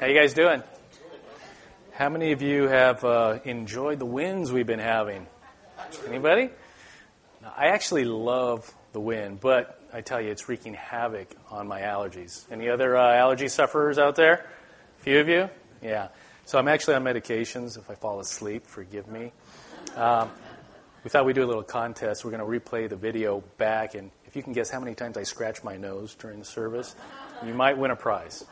How you guys doing? How many of you have uh, enjoyed the winds we've been having? Anybody? I actually love the wind, but I tell you, it's wreaking havoc on my allergies. Any other uh, allergy sufferers out there? A few of you? Yeah. So I'm actually on medications. If I fall asleep, forgive me. Um, we thought we'd do a little contest. We're going to replay the video back, and if you can guess how many times I scratched my nose during the service, you might win a prize.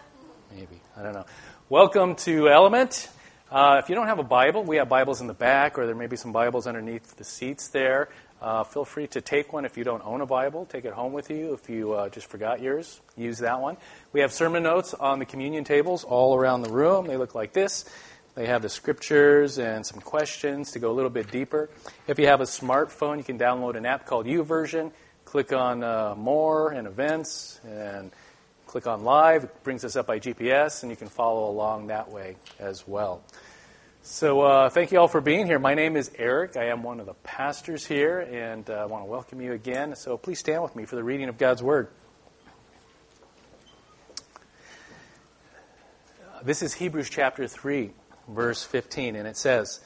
Maybe. I don't know. Welcome to Element. Uh, if you don't have a Bible, we have Bibles in the back, or there may be some Bibles underneath the seats there. Uh, feel free to take one if you don't own a Bible. Take it home with you. If you uh, just forgot yours, use that one. We have sermon notes on the communion tables all around the room. They look like this. They have the scriptures and some questions to go a little bit deeper. If you have a smartphone, you can download an app called YouVersion. Click on uh, More and Events and click on live. It brings us up by GPS, and you can follow along that way as well. So, uh, thank you all for being here. My name is Eric. I am one of the pastors here, and uh, I want to welcome you again. So, please stand with me for the reading of God's Word. This is Hebrews chapter 3, verse 15, and it says,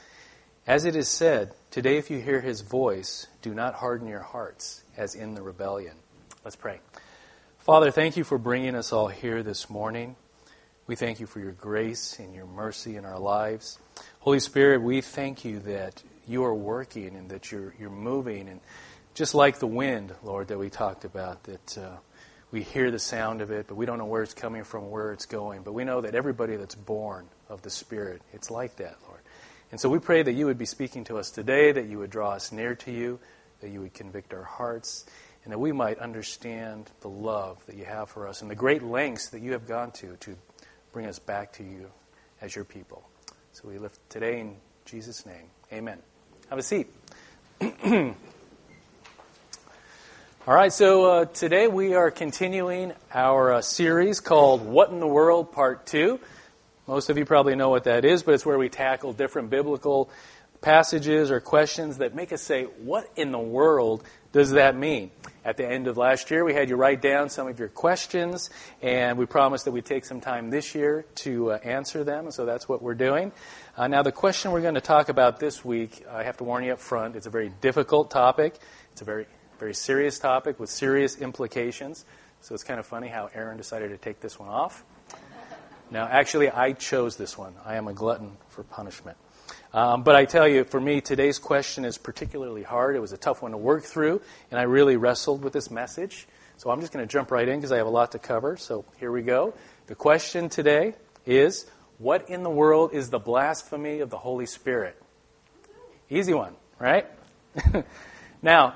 As it is said, Today, if you hear his voice, do not harden your hearts, as in the rebellion. Let's pray. Father, thank you for bringing us all here this morning. We thank you for your grace and your mercy in our lives. Holy Spirit, we thank you that you are working and that you're, you're moving. And just like the wind, Lord, that we talked about, that uh, we hear the sound of it, but we don't know where it's coming from, where it's going. But we know that everybody that's born of the Spirit, it's like that, Lord. And so we pray that you would be speaking to us today, that you would draw us near to you, that you would convict our hearts and that we might understand the love that you have for us and the great lengths that you have gone to to bring us back to you as your people. So we lift today in Jesus' name. Amen. Have a seat. All right, so uh, today we are continuing our uh, series called What in the World Part 2. Most of you probably know what that is, but it's where we tackle different biblical passages or questions that make us say, What in the world does that mean? At the end of last year, we had you write down some of your questions, and we promised that we'd take some time this year to uh, answer them, so that's what we're doing. Uh, now, the question we're going to talk about this week, I have to warn you up front, it's a very difficult topic. It's a very, very serious topic with serious implications. So it's kind of funny how Aaron decided to take this one off. Now, actually, I chose this one. I am a glutton for punishment. Um, but I tell you, for me, today's question is particularly hard. It was a tough one to work through, and I really wrestled with this message. So I'm just going to jump right in because I have a lot to cover. So here we go. The question today is What in the world is the blasphemy of the Holy Spirit? Easy one, right? now,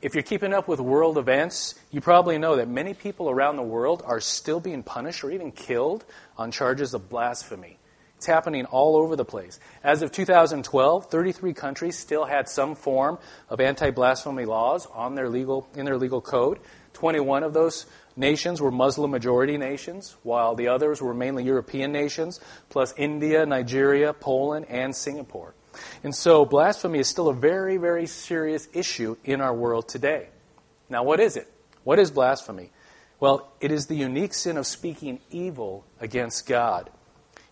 if you're keeping up with world events, you probably know that many people around the world are still being punished or even killed on charges of blasphemy. It's happening all over the place. As of 2012, 33 countries still had some form of anti-blasphemy laws on their legal, in their legal code. 21 of those nations were Muslim majority nations, while the others were mainly European nations, plus India, Nigeria, Poland, and Singapore. And so blasphemy is still a very, very serious issue in our world today. Now, what is it? What is blasphemy? Well, it is the unique sin of speaking evil against God.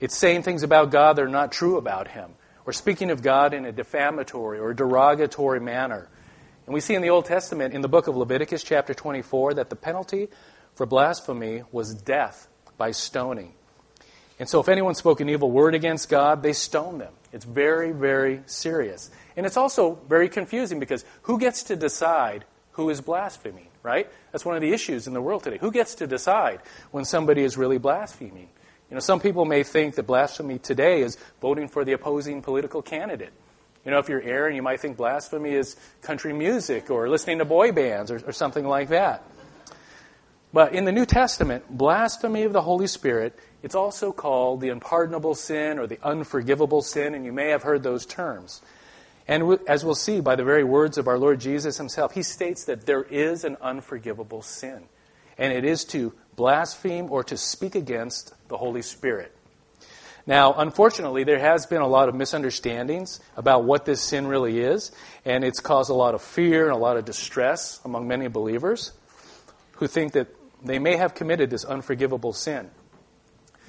It's saying things about God that are not true about Him, or speaking of God in a defamatory or derogatory manner. And we see in the Old Testament, in the book of Leviticus, chapter 24, that the penalty for blasphemy was death by stoning. And so, if anyone spoke an evil word against God, they stoned them. It's very, very serious. And it's also very confusing because who gets to decide who is blaspheming, right? That's one of the issues in the world today. Who gets to decide when somebody is really blaspheming? You know, some people may think that blasphemy today is voting for the opposing political candidate. You know, if you're Aaron, you might think blasphemy is country music or listening to boy bands or, or something like that. But in the New Testament, blasphemy of the Holy Spirit, it's also called the unpardonable sin or the unforgivable sin, and you may have heard those terms. And as we'll see by the very words of our Lord Jesus himself, he states that there is an unforgivable sin. And it is to blaspheme or to speak against the Holy Spirit. Now, unfortunately, there has been a lot of misunderstandings about what this sin really is, and it's caused a lot of fear and a lot of distress among many believers who think that they may have committed this unforgivable sin.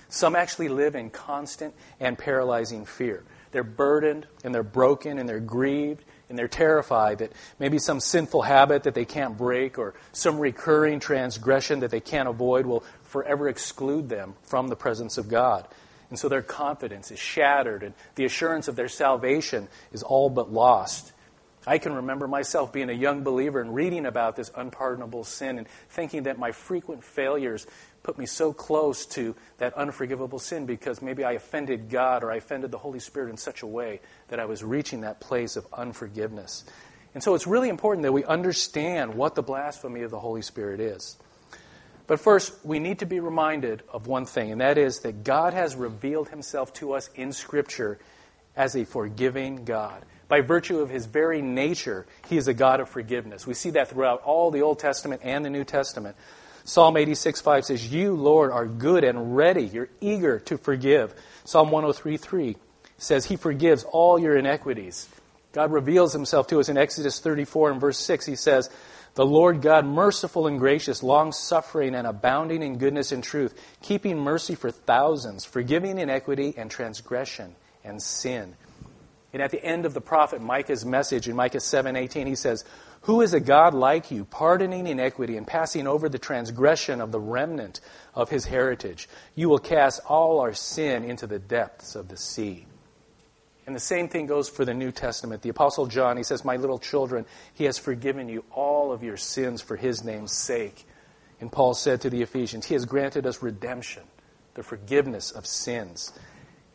Some actually live in constant and paralyzing fear. They're burdened and they're broken and they're grieved and they're terrified that maybe some sinful habit that they can't break or some recurring transgression that they can't avoid will forever exclude them from the presence of God. And so their confidence is shattered and the assurance of their salvation is all but lost. I can remember myself being a young believer and reading about this unpardonable sin and thinking that my frequent failures put me so close to that unforgivable sin because maybe I offended God or I offended the Holy Spirit in such a way that I was reaching that place of unforgiveness. And so it's really important that we understand what the blasphemy of the Holy Spirit is. But first, we need to be reminded of one thing, and that is that God has revealed himself to us in Scripture as a forgiving God. By virtue of his very nature, he is a God of forgiveness. We see that throughout all the Old Testament and the New Testament. Psalm 86 5 says, You, Lord, are good and ready. You're eager to forgive. Psalm 103 3 says, He forgives all your iniquities. God reveals himself to us in Exodus 34 and verse 6. He says, The Lord God, merciful and gracious, long suffering and abounding in goodness and truth, keeping mercy for thousands, forgiving iniquity and transgression and sin. And at the end of the prophet Micah's message in Micah 7:18 he says, "Who is a God like you, pardoning iniquity and passing over the transgression of the remnant of his heritage? You will cast all our sin into the depths of the sea." And the same thing goes for the New Testament. The apostle John, he says, "My little children, he has forgiven you all of your sins for his name's sake." And Paul said to the Ephesians, "He has granted us redemption, the forgiveness of sins."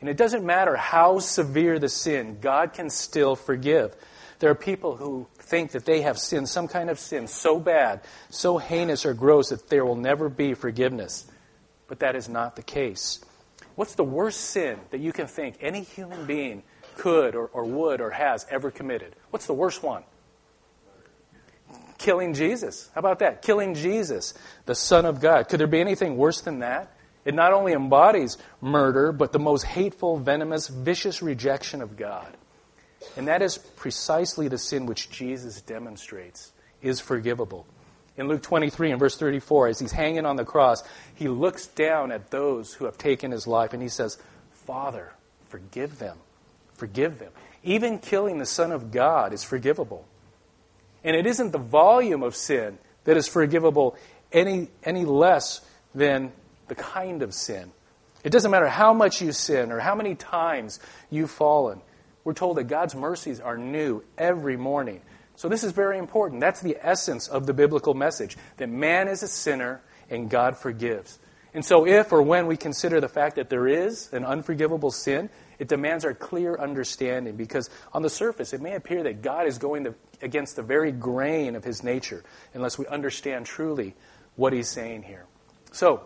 And it doesn't matter how severe the sin, God can still forgive. There are people who think that they have sinned some kind of sin so bad, so heinous or gross that there will never be forgiveness. But that is not the case. What's the worst sin that you can think any human being could or, or would or has ever committed? What's the worst one? Killing Jesus. How about that? Killing Jesus, the Son of God. Could there be anything worse than that? It not only embodies murder, but the most hateful, venomous, vicious rejection of God. And that is precisely the sin which Jesus demonstrates is forgivable. In Luke 23 and verse 34, as he's hanging on the cross, he looks down at those who have taken his life and he says, Father, forgive them. Forgive them. Even killing the Son of God is forgivable. And it isn't the volume of sin that is forgivable any, any less than the kind of sin. It doesn't matter how much you sin or how many times you've fallen. We're told that God's mercies are new every morning. So this is very important. That's the essence of the biblical message that man is a sinner and God forgives. And so if or when we consider the fact that there is an unforgivable sin, it demands our clear understanding because on the surface it may appear that God is going to, against the very grain of his nature unless we understand truly what he's saying here. So,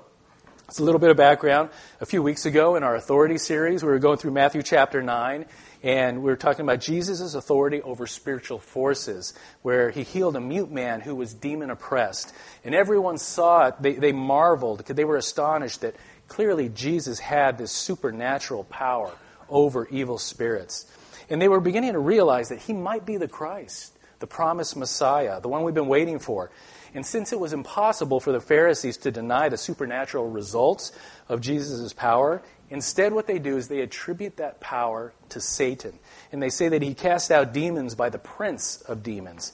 it's a little bit of background. A few weeks ago in our authority series, we were going through Matthew chapter 9, and we were talking about Jesus' authority over spiritual forces, where he healed a mute man who was demon oppressed. And everyone saw it, they, they marveled, because they were astonished that clearly Jesus had this supernatural power over evil spirits. And they were beginning to realize that he might be the Christ, the promised Messiah, the one we've been waiting for. And since it was impossible for the Pharisees to deny the supernatural results of Jesus' power, instead what they do is they attribute that power to Satan. And they say that he cast out demons by the prince of demons.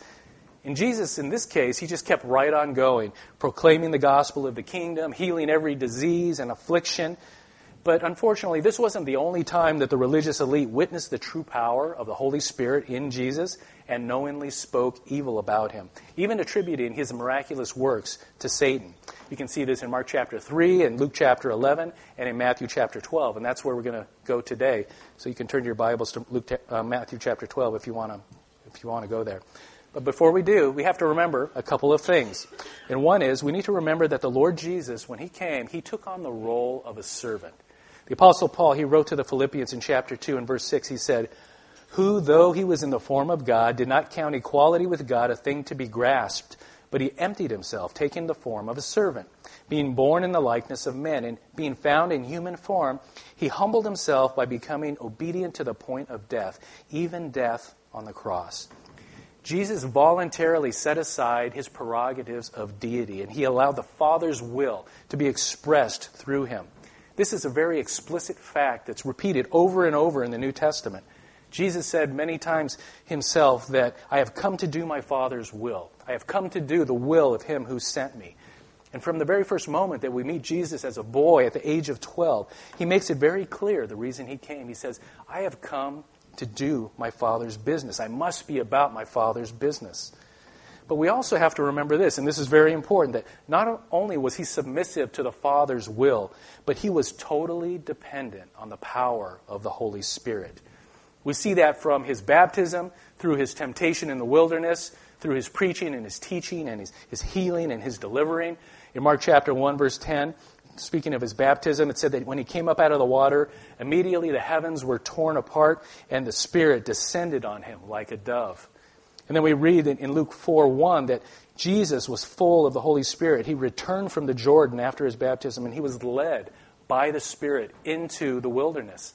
And Jesus, in this case, he just kept right on going, proclaiming the gospel of the kingdom, healing every disease and affliction. But unfortunately, this wasn't the only time that the religious elite witnessed the true power of the Holy Spirit in Jesus and knowingly spoke evil about him, even attributing his miraculous works to Satan. You can see this in Mark chapter 3 and Luke chapter 11 and in Matthew chapter 12, and that's where we're going to go today. So you can turn your Bibles to Luke, uh, Matthew chapter 12 if you want to if you want to go there. But before we do, we have to remember a couple of things. And one is we need to remember that the Lord Jesus, when he came, he took on the role of a servant. The Apostle Paul, he wrote to the Philippians in chapter 2 and verse 6, he said, Who, though he was in the form of God, did not count equality with God a thing to be grasped, but he emptied himself, taking the form of a servant. Being born in the likeness of men, and being found in human form, he humbled himself by becoming obedient to the point of death, even death on the cross. Jesus voluntarily set aside his prerogatives of deity, and he allowed the Father's will to be expressed through him. This is a very explicit fact that's repeated over and over in the New Testament. Jesus said many times himself that I have come to do my Father's will. I have come to do the will of him who sent me. And from the very first moment that we meet Jesus as a boy at the age of 12, he makes it very clear the reason he came. He says, I have come to do my Father's business. I must be about my Father's business. But we also have to remember this, and this is very important, that not only was he submissive to the Father's will, but he was totally dependent on the power of the Holy Spirit. We see that from his baptism, through his temptation in the wilderness, through his preaching and his teaching and his, his healing and his delivering. In Mark chapter 1, verse 10, speaking of his baptism, it said that when he came up out of the water, immediately the heavens were torn apart and the Spirit descended on him like a dove. And then we read in Luke 4 1 that Jesus was full of the Holy Spirit. He returned from the Jordan after his baptism and he was led by the Spirit into the wilderness.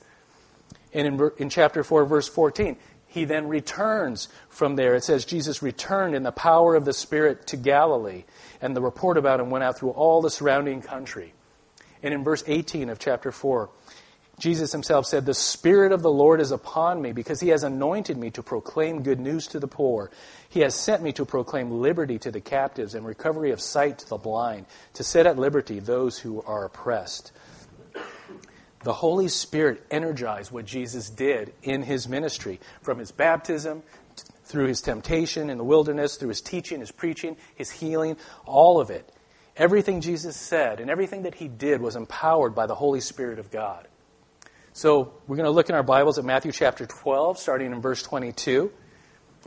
And in, in chapter 4, verse 14, he then returns from there. It says Jesus returned in the power of the Spirit to Galilee, and the report about him went out through all the surrounding country. And in verse 18 of chapter 4, Jesus himself said, The Spirit of the Lord is upon me because he has anointed me to proclaim good news to the poor. He has sent me to proclaim liberty to the captives and recovery of sight to the blind, to set at liberty those who are oppressed the Holy Spirit energized what Jesus did in his ministry from his baptism through his temptation in the wilderness, through his teaching, his preaching, his healing, all of it. Everything Jesus said and everything that he did was empowered by the Holy Spirit of God. So we're going to look in our Bibles at Matthew chapter 12, starting in verse 22.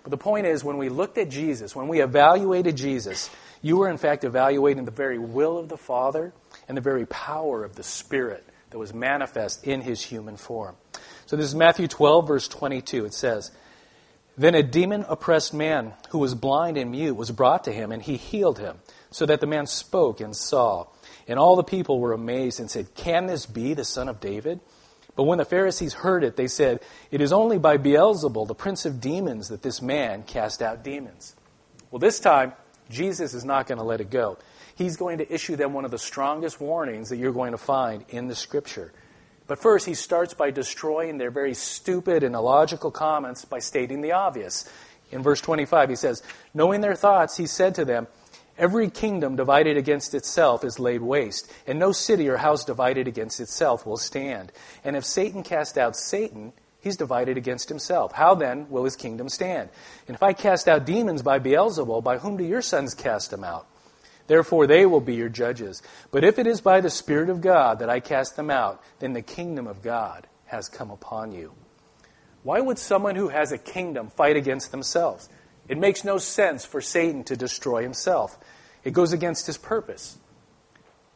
But the point is, when we looked at Jesus, when we evaluated Jesus, you were in fact evaluating the very will of the Father and the very power of the Spirit that was manifest in his human form. So this is Matthew 12, verse 22. It says, Then a demon oppressed man who was blind and mute was brought to him, and he healed him, so that the man spoke and saw. And all the people were amazed and said, Can this be the son of David? But when the Pharisees heard it, they said, It is only by Beelzebul, the prince of demons, that this man cast out demons. Well, this time, Jesus is not going to let it go he's going to issue them one of the strongest warnings that you're going to find in the scripture. But first, he starts by destroying their very stupid and illogical comments by stating the obvious. In verse 25, he says, Knowing their thoughts, he said to them, Every kingdom divided against itself is laid waste, and no city or house divided against itself will stand. And if Satan cast out Satan, he's divided against himself. How then will his kingdom stand? And if I cast out demons by Beelzebul, by whom do your sons cast them out? Therefore, they will be your judges. But if it is by the Spirit of God that I cast them out, then the kingdom of God has come upon you. Why would someone who has a kingdom fight against themselves? It makes no sense for Satan to destroy himself. It goes against his purpose.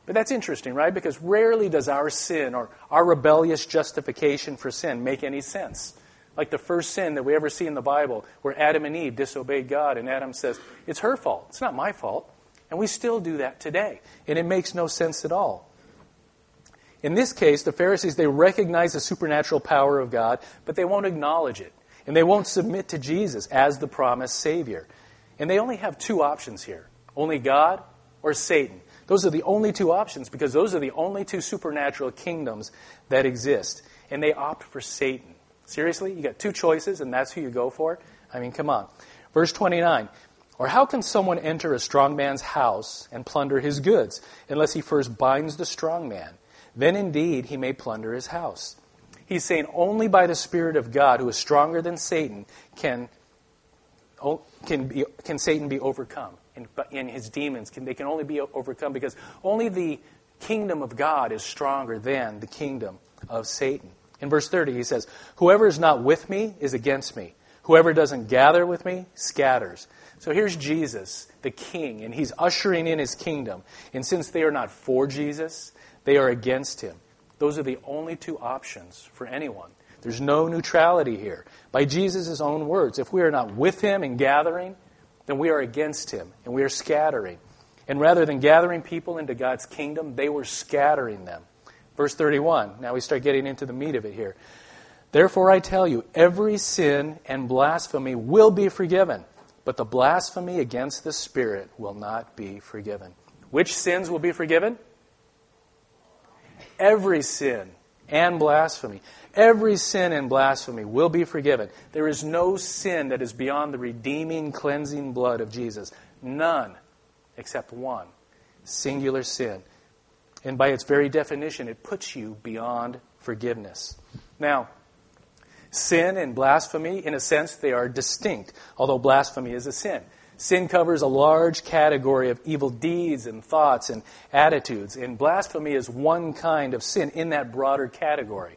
But that's interesting, right? Because rarely does our sin or our rebellious justification for sin make any sense. Like the first sin that we ever see in the Bible, where Adam and Eve disobeyed God, and Adam says, It's her fault. It's not my fault. And we still do that today. And it makes no sense at all. In this case, the Pharisees, they recognize the supernatural power of God, but they won't acknowledge it. And they won't submit to Jesus as the promised Savior. And they only have two options here only God or Satan. Those are the only two options because those are the only two supernatural kingdoms that exist. And they opt for Satan. Seriously? You got two choices and that's who you go for? I mean, come on. Verse 29 or how can someone enter a strong man's house and plunder his goods unless he first binds the strong man? Then indeed he may plunder his house. He's saying only by the Spirit of God, who is stronger than Satan, can, can, be, can Satan be overcome. And, and his demons, can, they can only be overcome because only the kingdom of God is stronger than the kingdom of Satan. In verse 30, he says, Whoever is not with me is against me. Whoever doesn't gather with me scatters. So here's Jesus, the king, and he's ushering in his kingdom. And since they are not for Jesus, they are against him. Those are the only two options for anyone. There's no neutrality here. By Jesus' own words, if we are not with him in gathering, then we are against him and we are scattering. And rather than gathering people into God's kingdom, they were scattering them. Verse 31. Now we start getting into the meat of it here. Therefore I tell you, every sin and blasphemy will be forgiven but the blasphemy against the Spirit will not be forgiven. Which sins will be forgiven? every sin and blasphemy, every sin and blasphemy will be forgiven. There is no sin that is beyond the redeeming, cleansing blood of Jesus. None except one singular sin. And by its very definition, it puts you beyond forgiveness. Now, sin and blasphemy, in a sense, they are distinct, although blasphemy is a sin. Sin covers a large category of evil deeds and thoughts and attitudes, and blasphemy is one kind of sin in that broader category.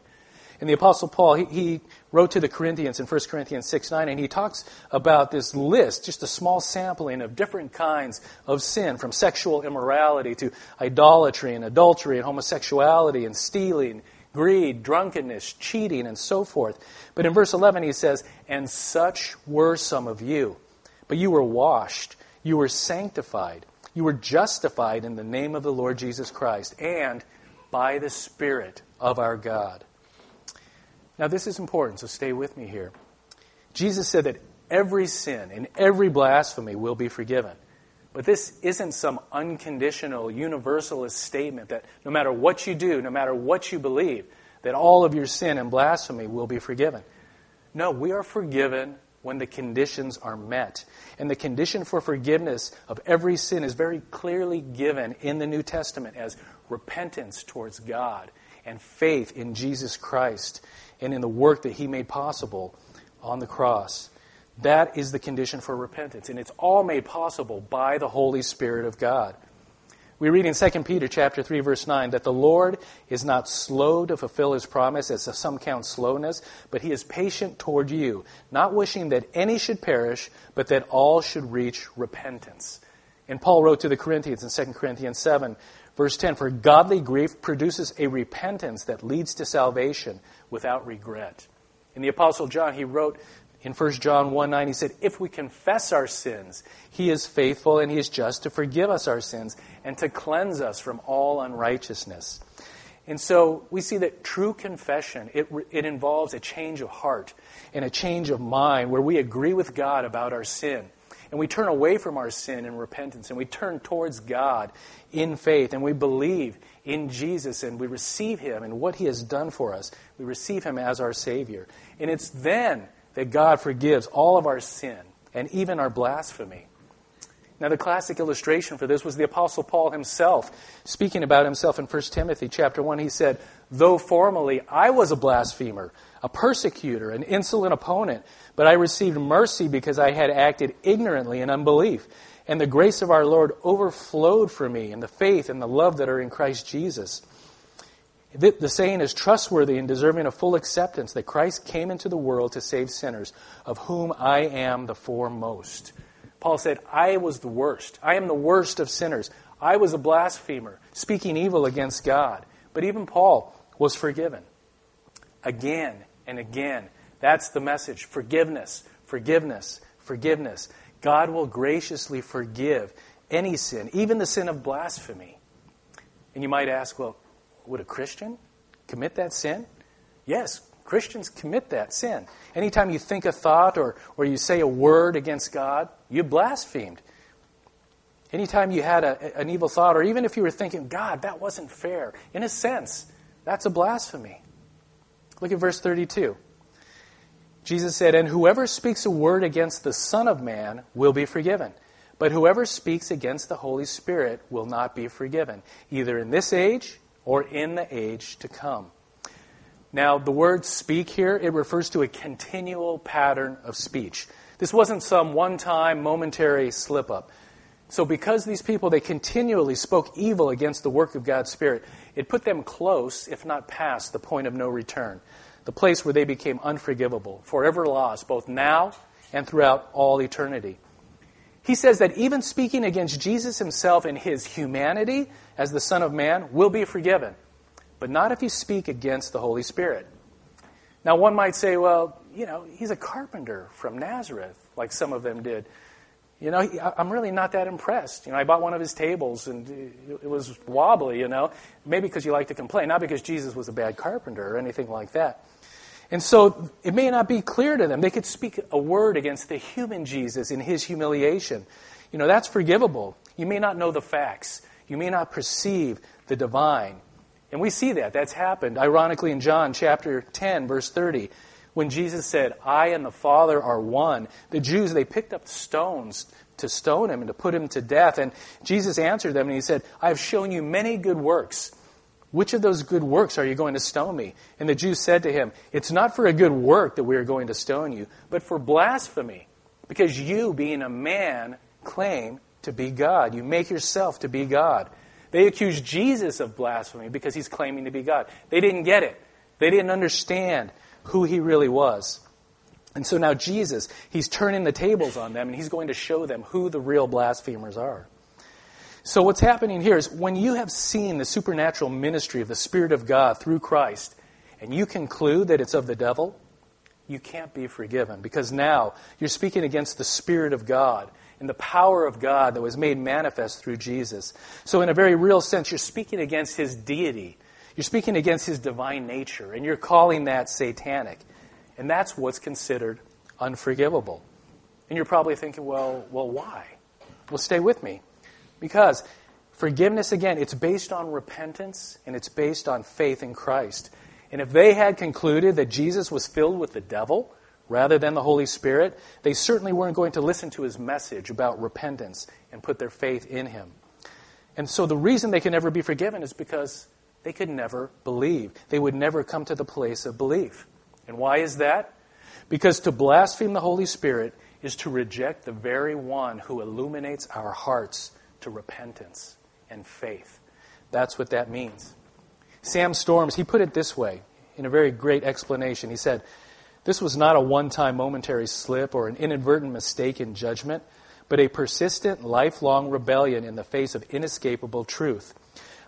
And the Apostle Paul, he, he, wrote to the Corinthians in 1 Corinthians 6 9, and he talks about this list, just a small sampling of different kinds of sin, from sexual immorality to idolatry and adultery and homosexuality and stealing, greed, drunkenness, cheating, and so forth. But in verse 11, he says, And such were some of you. But you were washed, you were sanctified, you were justified in the name of the Lord Jesus Christ, and by the Spirit of our God. Now, this is important, so stay with me here. Jesus said that every sin and every blasphemy will be forgiven. But this isn't some unconditional, universalist statement that no matter what you do, no matter what you believe, that all of your sin and blasphemy will be forgiven. No, we are forgiven when the conditions are met. And the condition for forgiveness of every sin is very clearly given in the New Testament as repentance towards God and faith in Jesus Christ and in the work that he made possible on the cross. That is the condition for repentance, and it's all made possible by the Holy Spirit of God. We read in 2 Peter chapter 3 verse 9 that the Lord is not slow to fulfill his promise as some count slowness, but he is patient toward you, not wishing that any should perish, but that all should reach repentance. And Paul wrote to the Corinthians in 2 Corinthians 7 verse 10 for godly grief produces a repentance that leads to salvation without regret. In the apostle John he wrote in 1 John 1 9, he said, If we confess our sins, he is faithful and he is just to forgive us our sins and to cleanse us from all unrighteousness. And so we see that true confession, it, it involves a change of heart and a change of mind where we agree with God about our sin. And we turn away from our sin in repentance and we turn towards God in faith and we believe in Jesus and we receive Him and what He has done for us. We receive Him as our Savior. And it's then that God forgives all of our sin and even our blasphemy. Now, the classic illustration for this was the Apostle Paul himself. Speaking about himself in 1 Timothy chapter 1, he said, Though formerly I was a blasphemer, a persecutor, an insolent opponent, but I received mercy because I had acted ignorantly in unbelief. And the grace of our Lord overflowed for me in the faith and the love that are in Christ Jesus. The saying is trustworthy and deserving of full acceptance that Christ came into the world to save sinners, of whom I am the foremost. Paul said, I was the worst. I am the worst of sinners. I was a blasphemer, speaking evil against God. But even Paul was forgiven. Again and again. That's the message. Forgiveness, forgiveness, forgiveness. God will graciously forgive any sin, even the sin of blasphemy. And you might ask, well, would a Christian commit that sin? Yes, Christians commit that sin. Anytime you think a thought or, or you say a word against God, you blasphemed. Anytime you had a, an evil thought, or even if you were thinking, God, that wasn't fair, in a sense, that's a blasphemy. Look at verse 32. Jesus said, And whoever speaks a word against the Son of Man will be forgiven. But whoever speaks against the Holy Spirit will not be forgiven, either in this age or in the age to come. Now, the word speak here, it refers to a continual pattern of speech. This wasn't some one time, momentary slip up. So, because these people, they continually spoke evil against the work of God's Spirit, it put them close, if not past, the point of no return, the place where they became unforgivable, forever lost, both now and throughout all eternity. He says that even speaking against Jesus himself in his humanity as the Son of Man will be forgiven but not if you speak against the Holy Spirit. Now, one might say, well, you know, he's a carpenter from Nazareth, like some of them did. You know, I'm really not that impressed. You know, I bought one of his tables and it was wobbly, you know. Maybe because you like to complain, not because Jesus was a bad carpenter or anything like that. And so it may not be clear to them. They could speak a word against the human Jesus in his humiliation. You know, that's forgivable. You may not know the facts. You may not perceive the divine. And we see that. That's happened, ironically, in John chapter 10, verse 30. When Jesus said, I and the Father are one, the Jews, they picked up stones to stone him and to put him to death. And Jesus answered them and he said, I have shown you many good works. Which of those good works are you going to stone me? And the Jews said to him, It's not for a good work that we are going to stone you, but for blasphemy, because you, being a man, claim to be God. You make yourself to be God. They accused Jesus of blasphemy because he's claiming to be God. They didn't get it. They didn't understand who he really was. And so now Jesus, he's turning the tables on them and he's going to show them who the real blasphemers are. So what's happening here is when you have seen the supernatural ministry of the Spirit of God through Christ and you conclude that it's of the devil, you can't be forgiven because now you're speaking against the Spirit of God and the power of God that was made manifest through Jesus. So in a very real sense, you're speaking against his deity. You're speaking against his divine nature, and you're calling that satanic. And that's what's considered unforgivable. And you're probably thinking, well, well, why? Well, stay with me. Because forgiveness, again, it's based on repentance and it's based on faith in Christ. And if they had concluded that Jesus was filled with the devil rather than the Holy Spirit, they certainly weren't going to listen to his message about repentance and put their faith in him. And so the reason they can never be forgiven is because they could never believe. They would never come to the place of belief. And why is that? Because to blaspheme the Holy Spirit is to reject the very one who illuminates our hearts to repentance and faith. That's what that means. Sam Storms, he put it this way in a very great explanation. He said, This was not a one time momentary slip or an inadvertent mistake in judgment, but a persistent, lifelong rebellion in the face of inescapable truth.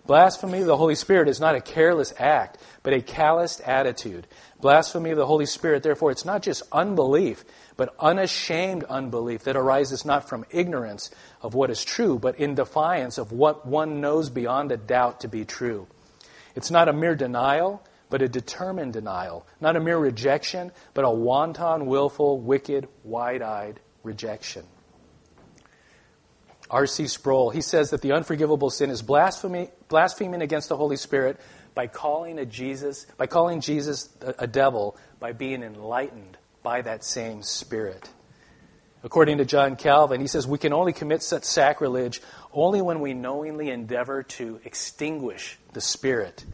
Blasphemy of the Holy Spirit is not a careless act, but a calloused attitude. Blasphemy of the Holy Spirit, therefore, it's not just unbelief, but unashamed unbelief that arises not from ignorance of what is true, but in defiance of what one knows beyond a doubt to be true. It's not a mere denial, but a determined denial. Not a mere rejection, but a wanton, willful, wicked, wide eyed rejection. R.C. Sproul, he says that the unforgivable sin is blasphemy, blaspheming against the Holy Spirit by calling a Jesus, by calling Jesus a, a devil by being enlightened by that same Spirit. According to John Calvin, he says we can only commit such sacrilege only when we knowingly endeavor to extinguish the Spirit.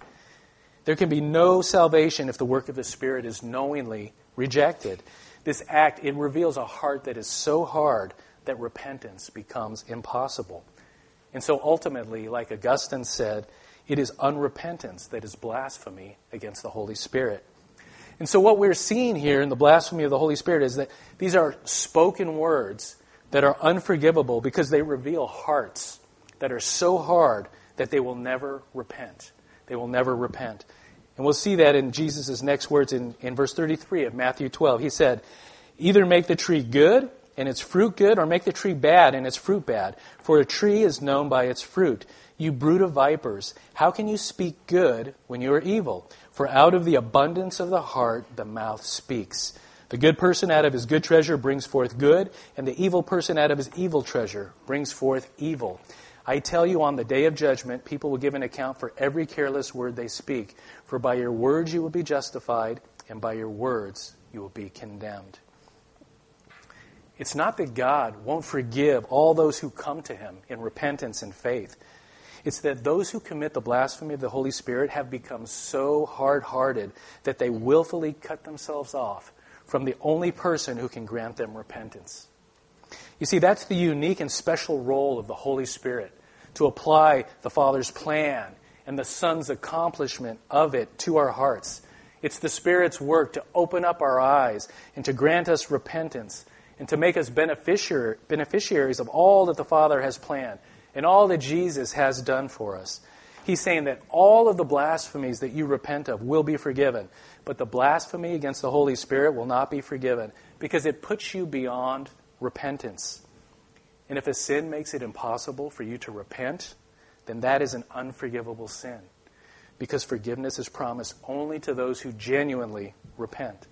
There can be no salvation if the work of the Spirit is knowingly rejected. This act, it reveals a heart that is so hard that repentance becomes impossible. And so ultimately, like Augustine said, it is unrepentance that is blasphemy against the Holy Spirit. And so, what we're seeing here in the blasphemy of the Holy Spirit is that these are spoken words that are unforgivable because they reveal hearts that are so hard that they will never repent. They will never repent. And we'll see that in Jesus' next words in, in verse 33 of Matthew 12. He said, Either make the tree good and its fruit good, or make the tree bad and its fruit bad. For a tree is known by its fruit. You brood of vipers, how can you speak good when you are evil? For out of the abundance of the heart the mouth speaks. The good person out of his good treasure brings forth good, and the evil person out of his evil treasure brings forth evil. I tell you, on the day of judgment, people will give an account for every careless word they speak. For by your words you will be justified, and by your words you will be condemned. It's not that God won't forgive all those who come to him in repentance and faith. It's that those who commit the blasphemy of the Holy Spirit have become so hard hearted that they willfully cut themselves off from the only person who can grant them repentance. You see, that's the unique and special role of the Holy Spirit to apply the Father's plan and the Son's accomplishment of it to our hearts. It's the Spirit's work to open up our eyes and to grant us repentance and to make us beneficiaries of all that the Father has planned and all that Jesus has done for us. He's saying that all of the blasphemies that you repent of will be forgiven, but the blasphemy against the Holy Spirit will not be forgiven because it puts you beyond repentance. And if a sin makes it impossible for you to repent, then that is an unforgivable sin because forgiveness is promised only to those who genuinely repent.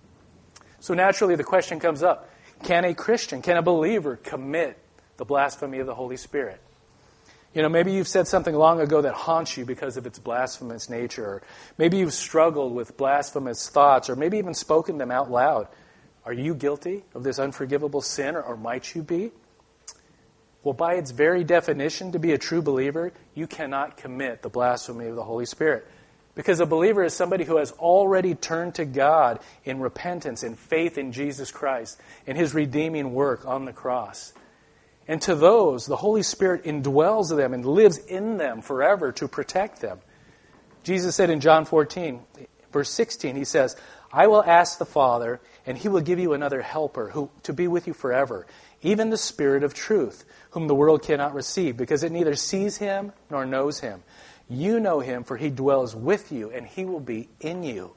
So naturally, the question comes up can a Christian, can a believer commit the blasphemy of the Holy Spirit? You know, maybe you've said something long ago that haunts you because of its blasphemous nature. Or maybe you've struggled with blasphemous thoughts, or maybe even spoken them out loud. Are you guilty of this unforgivable sin, or, or might you be? Well, by its very definition, to be a true believer, you cannot commit the blasphemy of the Holy Spirit. Because a believer is somebody who has already turned to God in repentance and faith in Jesus Christ and his redeeming work on the cross. And to those, the Holy Spirit indwells them and lives in them forever to protect them. Jesus said in John 14, verse 16, he says, I will ask the Father, and he will give you another helper who, to be with you forever, even the Spirit of truth, whom the world cannot receive, because it neither sees him nor knows him. You know him, for he dwells with you, and he will be in you.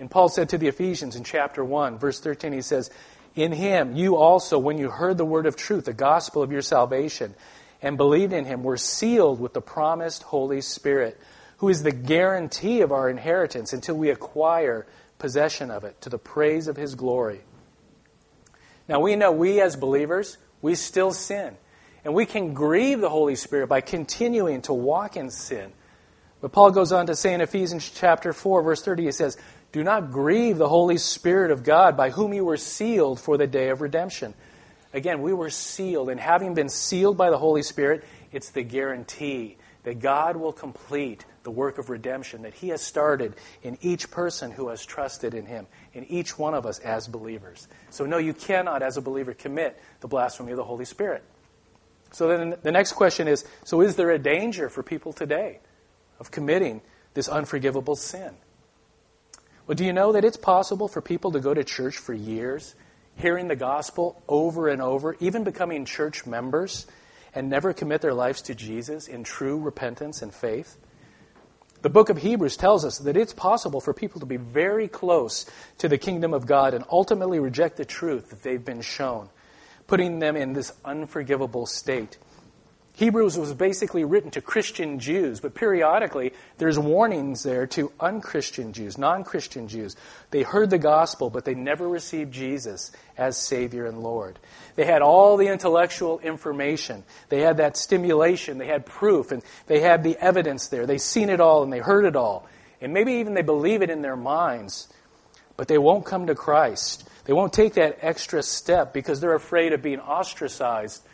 And Paul said to the Ephesians in chapter 1, verse 13, he says, in him, you also, when you heard the word of truth, the gospel of your salvation, and believed in him, were sealed with the promised Holy Spirit, who is the guarantee of our inheritance until we acquire possession of it to the praise of his glory. Now, we know we as believers, we still sin. And we can grieve the Holy Spirit by continuing to walk in sin. But Paul goes on to say in Ephesians chapter 4, verse 30, he says, do not grieve the Holy Spirit of God, by whom you were sealed for the day of redemption. Again, we were sealed, and having been sealed by the Holy Spirit, it's the guarantee that God will complete the work of redemption that He has started in each person who has trusted in Him, in each one of us as believers. So, no, you cannot, as a believer, commit the blasphemy of the Holy Spirit. So, then the next question is so, is there a danger for people today of committing this unforgivable sin? Well, do you know that it's possible for people to go to church for years, hearing the gospel over and over, even becoming church members, and never commit their lives to Jesus in true repentance and faith? The book of Hebrews tells us that it's possible for people to be very close to the kingdom of God and ultimately reject the truth that they've been shown, putting them in this unforgivable state. Hebrews was basically written to Christian Jews, but periodically there's warnings there to unchristian Jews, non Christian Jews. They heard the gospel, but they never received Jesus as Savior and Lord. They had all the intellectual information, they had that stimulation, they had proof, and they had the evidence there. They've seen it all and they heard it all. And maybe even they believe it in their minds, but they won't come to Christ. They won't take that extra step because they're afraid of being ostracized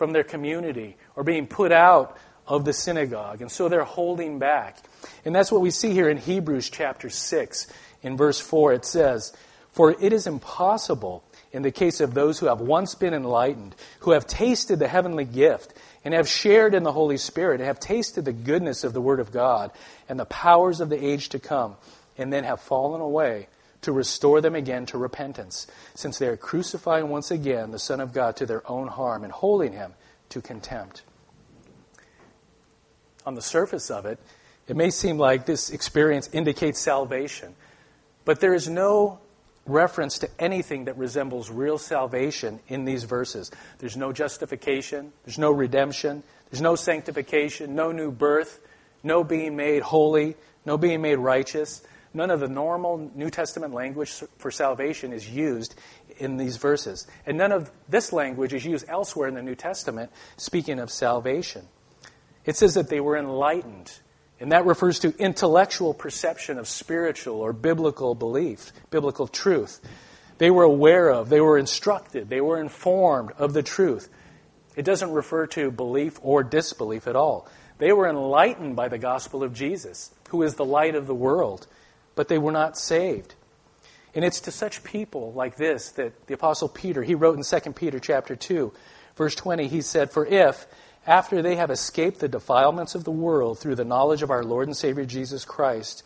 from their community or being put out of the synagogue. And so they're holding back. And that's what we see here in Hebrews chapter 6. In verse 4, it says, For it is impossible in the case of those who have once been enlightened, who have tasted the heavenly gift, and have shared in the Holy Spirit, and have tasted the goodness of the Word of God, and the powers of the age to come, and then have fallen away to restore them again to repentance, since they are crucifying once again the Son of God to their own harm and holding him to contempt. On the surface of it, it may seem like this experience indicates salvation, but there is no reference to anything that resembles real salvation in these verses. There's no justification, there's no redemption, there's no sanctification, no new birth, no being made holy, no being made righteous. None of the normal New Testament language for salvation is used in these verses. And none of this language is used elsewhere in the New Testament, speaking of salvation. It says that they were enlightened. And that refers to intellectual perception of spiritual or biblical belief, biblical truth. They were aware of, they were instructed, they were informed of the truth. It doesn't refer to belief or disbelief at all. They were enlightened by the gospel of Jesus, who is the light of the world but they were not saved. And it's to such people like this that the apostle Peter, he wrote in 2 Peter chapter 2, verse 20, he said, "For if after they have escaped the defilements of the world through the knowledge of our Lord and Savior Jesus Christ,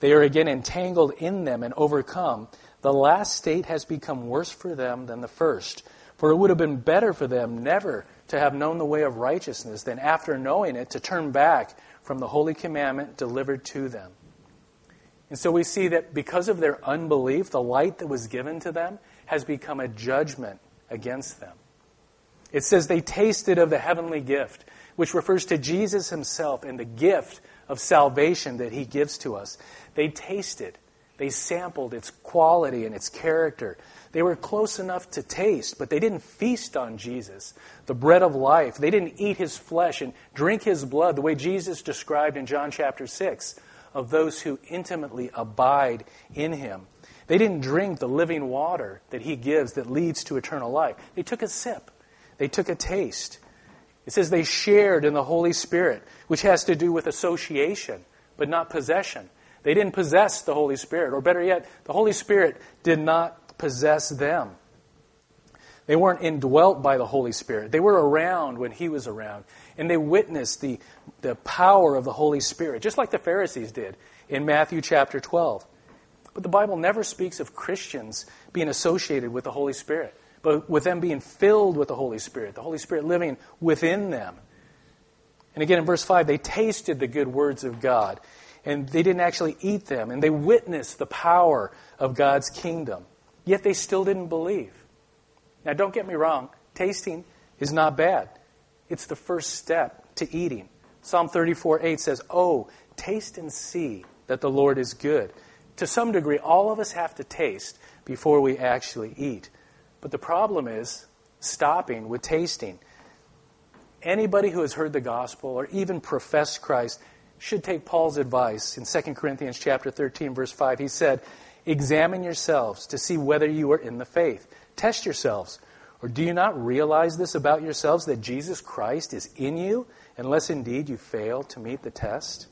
they are again entangled in them and overcome, the last state has become worse for them than the first. For it would have been better for them never to have known the way of righteousness than after knowing it to turn back from the holy commandment delivered to them. And so we see that because of their unbelief, the light that was given to them has become a judgment against them. It says they tasted of the heavenly gift, which refers to Jesus himself and the gift of salvation that he gives to us. They tasted. They sampled its quality and its character. They were close enough to taste, but they didn't feast on Jesus, the bread of life. They didn't eat his flesh and drink his blood the way Jesus described in John chapter 6 of those who intimately abide in him. They didn't drink the living water that he gives that leads to eternal life. They took a sip, they took a taste. It says they shared in the Holy Spirit, which has to do with association, but not possession. They didn't possess the Holy Spirit, or better yet, the Holy Spirit did not possess them. They weren't indwelt by the Holy Spirit. They were around when He was around. And they witnessed the, the power of the Holy Spirit, just like the Pharisees did in Matthew chapter 12. But the Bible never speaks of Christians being associated with the Holy Spirit, but with them being filled with the Holy Spirit, the Holy Spirit living within them. And again in verse 5, they tasted the good words of God, and they didn't actually eat them, and they witnessed the power of God's kingdom. Yet they still didn't believe. Now, don't get me wrong, tasting is not bad. It's the first step to eating. Psalm 34 8 says, Oh, taste and see that the Lord is good. To some degree, all of us have to taste before we actually eat. But the problem is stopping with tasting. Anybody who has heard the gospel or even professed Christ should take Paul's advice in 2 Corinthians chapter 13 verse 5. He said, Examine yourselves to see whether you are in the faith. Test yourselves. Or do you not realize this about yourselves that Jesus Christ is in you, unless indeed you fail to meet the test?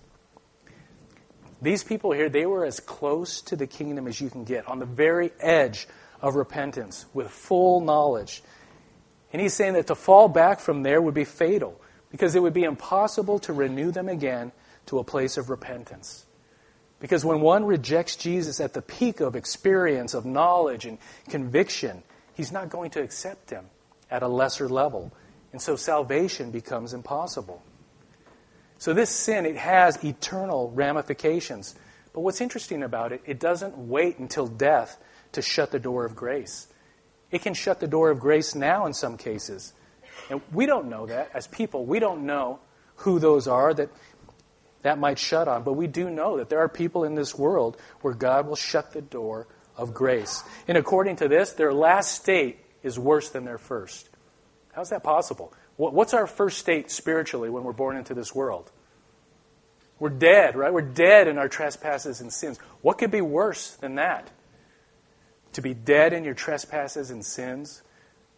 These people here, they were as close to the kingdom as you can get, on the very edge of repentance, with full knowledge. And he's saying that to fall back from there would be fatal, because it would be impossible to renew them again to a place of repentance. Because when one rejects Jesus at the peak of experience, of knowledge, and conviction, he's not going to accept him at a lesser level. And so salvation becomes impossible. So this sin, it has eternal ramifications. But what's interesting about it, it doesn't wait until death to shut the door of grace. It can shut the door of grace now in some cases. And we don't know that. As people, we don't know who those are that that might shut on. But we do know that there are people in this world where God will shut the door of grace. And according to this, their last state is worse than their first. How's that possible? What's our first state spiritually when we're born into this world? We're dead, right? We're dead in our trespasses and sins. What could be worse than that? To be dead in your trespasses and sins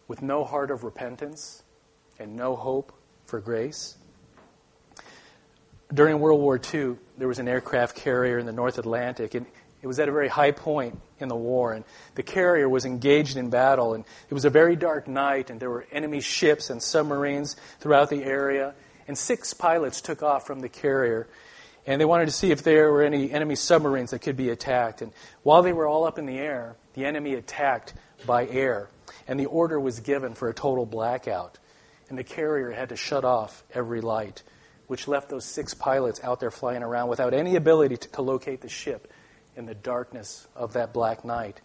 with no heart of repentance and no hope for grace? During World War II, there was an aircraft carrier in the North Atlantic, and it was at a very high point in the war, and the carrier was engaged in battle, and it was a very dark night, and there were enemy ships and submarines throughout the area, and six pilots took off from the carrier, and they wanted to see if there were any enemy submarines that could be attacked. And while they were all up in the air, the enemy attacked by air, and the order was given for a total blackout, and the carrier had to shut off every light which left those six pilots out there flying around without any ability to, to locate the ship in the darkness of that black night.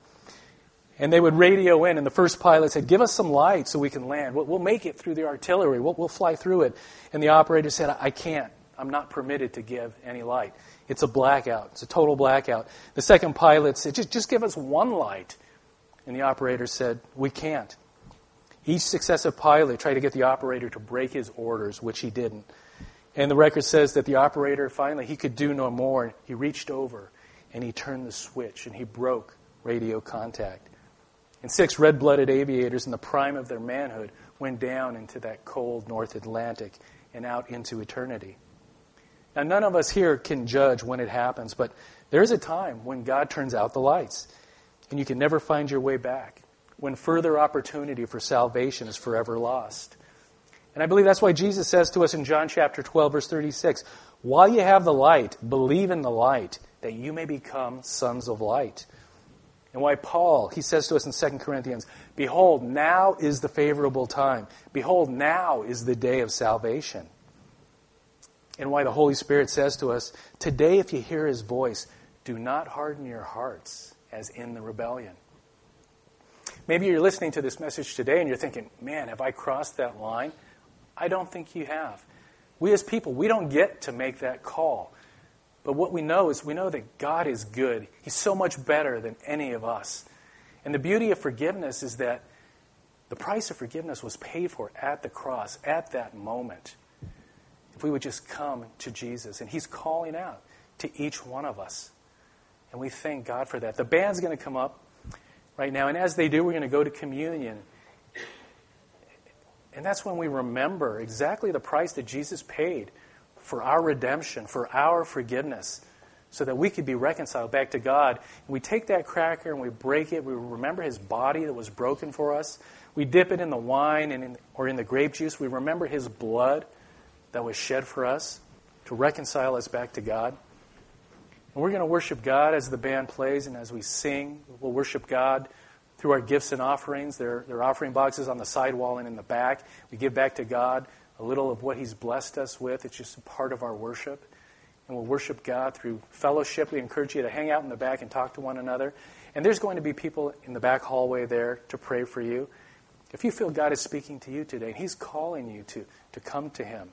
And they would radio in, and the first pilot said, Give us some light so we can land. We'll, we'll make it through the artillery. We'll, we'll, fly through it. And the operator said, I can't. I'm not permitted to give any light. It's a blackout. It's a total blackout. The second pilot said, Just, just give us one light. And the operator said, We can't. Each successive pilot tried to get the operator to break his orders, which he didn't. And the record says that the operator finally, he could do no more. He reached over and he turned the switch and he broke radio contact. And six red blooded aviators in the prime of their manhood went down into that cold North Atlantic and out into eternity. Now, none of us here can judge when it happens, but there is a time when God turns out the lights and you can never find your way back, when further opportunity for salvation is forever lost. And I believe that's why Jesus says to us in John chapter 12, verse 36, while you have the light, believe in the light, that you may become sons of light. And why Paul, he says to us in 2 Corinthians, Behold, now is the favorable time. Behold, now is the day of salvation. And why the Holy Spirit says to us, Today, if you hear his voice, do not harden your hearts as in the rebellion. Maybe you're listening to this message today and you're thinking, man, have I crossed that line? I don't think you have. We as people, we don't get to make that call. But what we know is we know that God is good. He's so much better than any of us. And the beauty of forgiveness is that the price of forgiveness was paid for at the cross, at that moment. If we would just come to Jesus. And He's calling out to each one of us. And we thank God for that. The band's going to come up right now. And as they do, we're going to go to communion. And that's when we remember exactly the price that Jesus paid for our redemption, for our forgiveness, so that we could be reconciled back to God. And we take that cracker and we break it. We remember his body that was broken for us. We dip it in the wine and in, or in the grape juice. We remember his blood that was shed for us to reconcile us back to God. And we're going to worship God as the band plays and as we sing. We'll worship God through our gifts and offerings. There, there are offering boxes on the sidewall and in the back. We give back to God a little of what He's blessed us with. It's just a part of our worship. And we'll worship God through fellowship. We encourage you to hang out in the back and talk to one another. And there's going to be people in the back hallway there to pray for you. If you feel God is speaking to you today, and He's calling you to, to come to Him,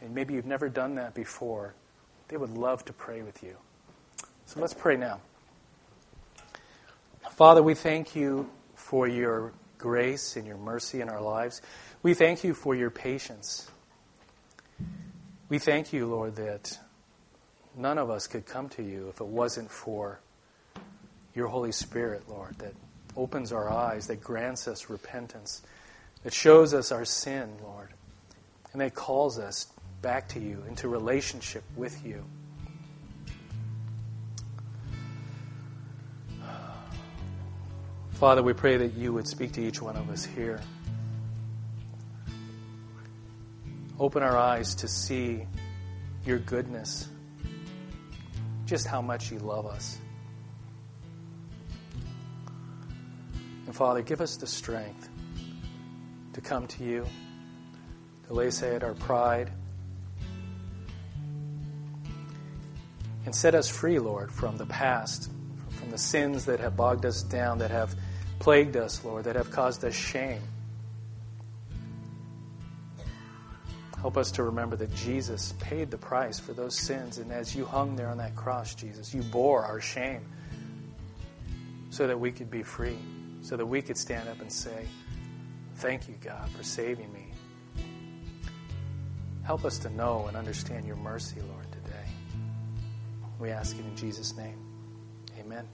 and maybe you've never done that before, they would love to pray with you. So let's pray now. Father, we thank you for your grace and your mercy in our lives. We thank you for your patience. We thank you, Lord, that none of us could come to you if it wasn't for your Holy Spirit, Lord, that opens our eyes, that grants us repentance, that shows us our sin, Lord, and that calls us back to you, into relationship with you. Father, we pray that you would speak to each one of us here. Open our eyes to see your goodness, just how much you love us. And Father, give us the strength to come to you, to lay aside our pride, and set us free, Lord, from the past, from the sins that have bogged us down, that have plagued us, Lord, that have caused us shame. Help us to remember that Jesus paid the price for those sins, and as you hung there on that cross, Jesus, you bore our shame so that we could be free, so that we could stand up and say, Thank you, God, for saving me. Help us to know and understand your mercy, Lord, today. We ask it in Jesus' name. Amen.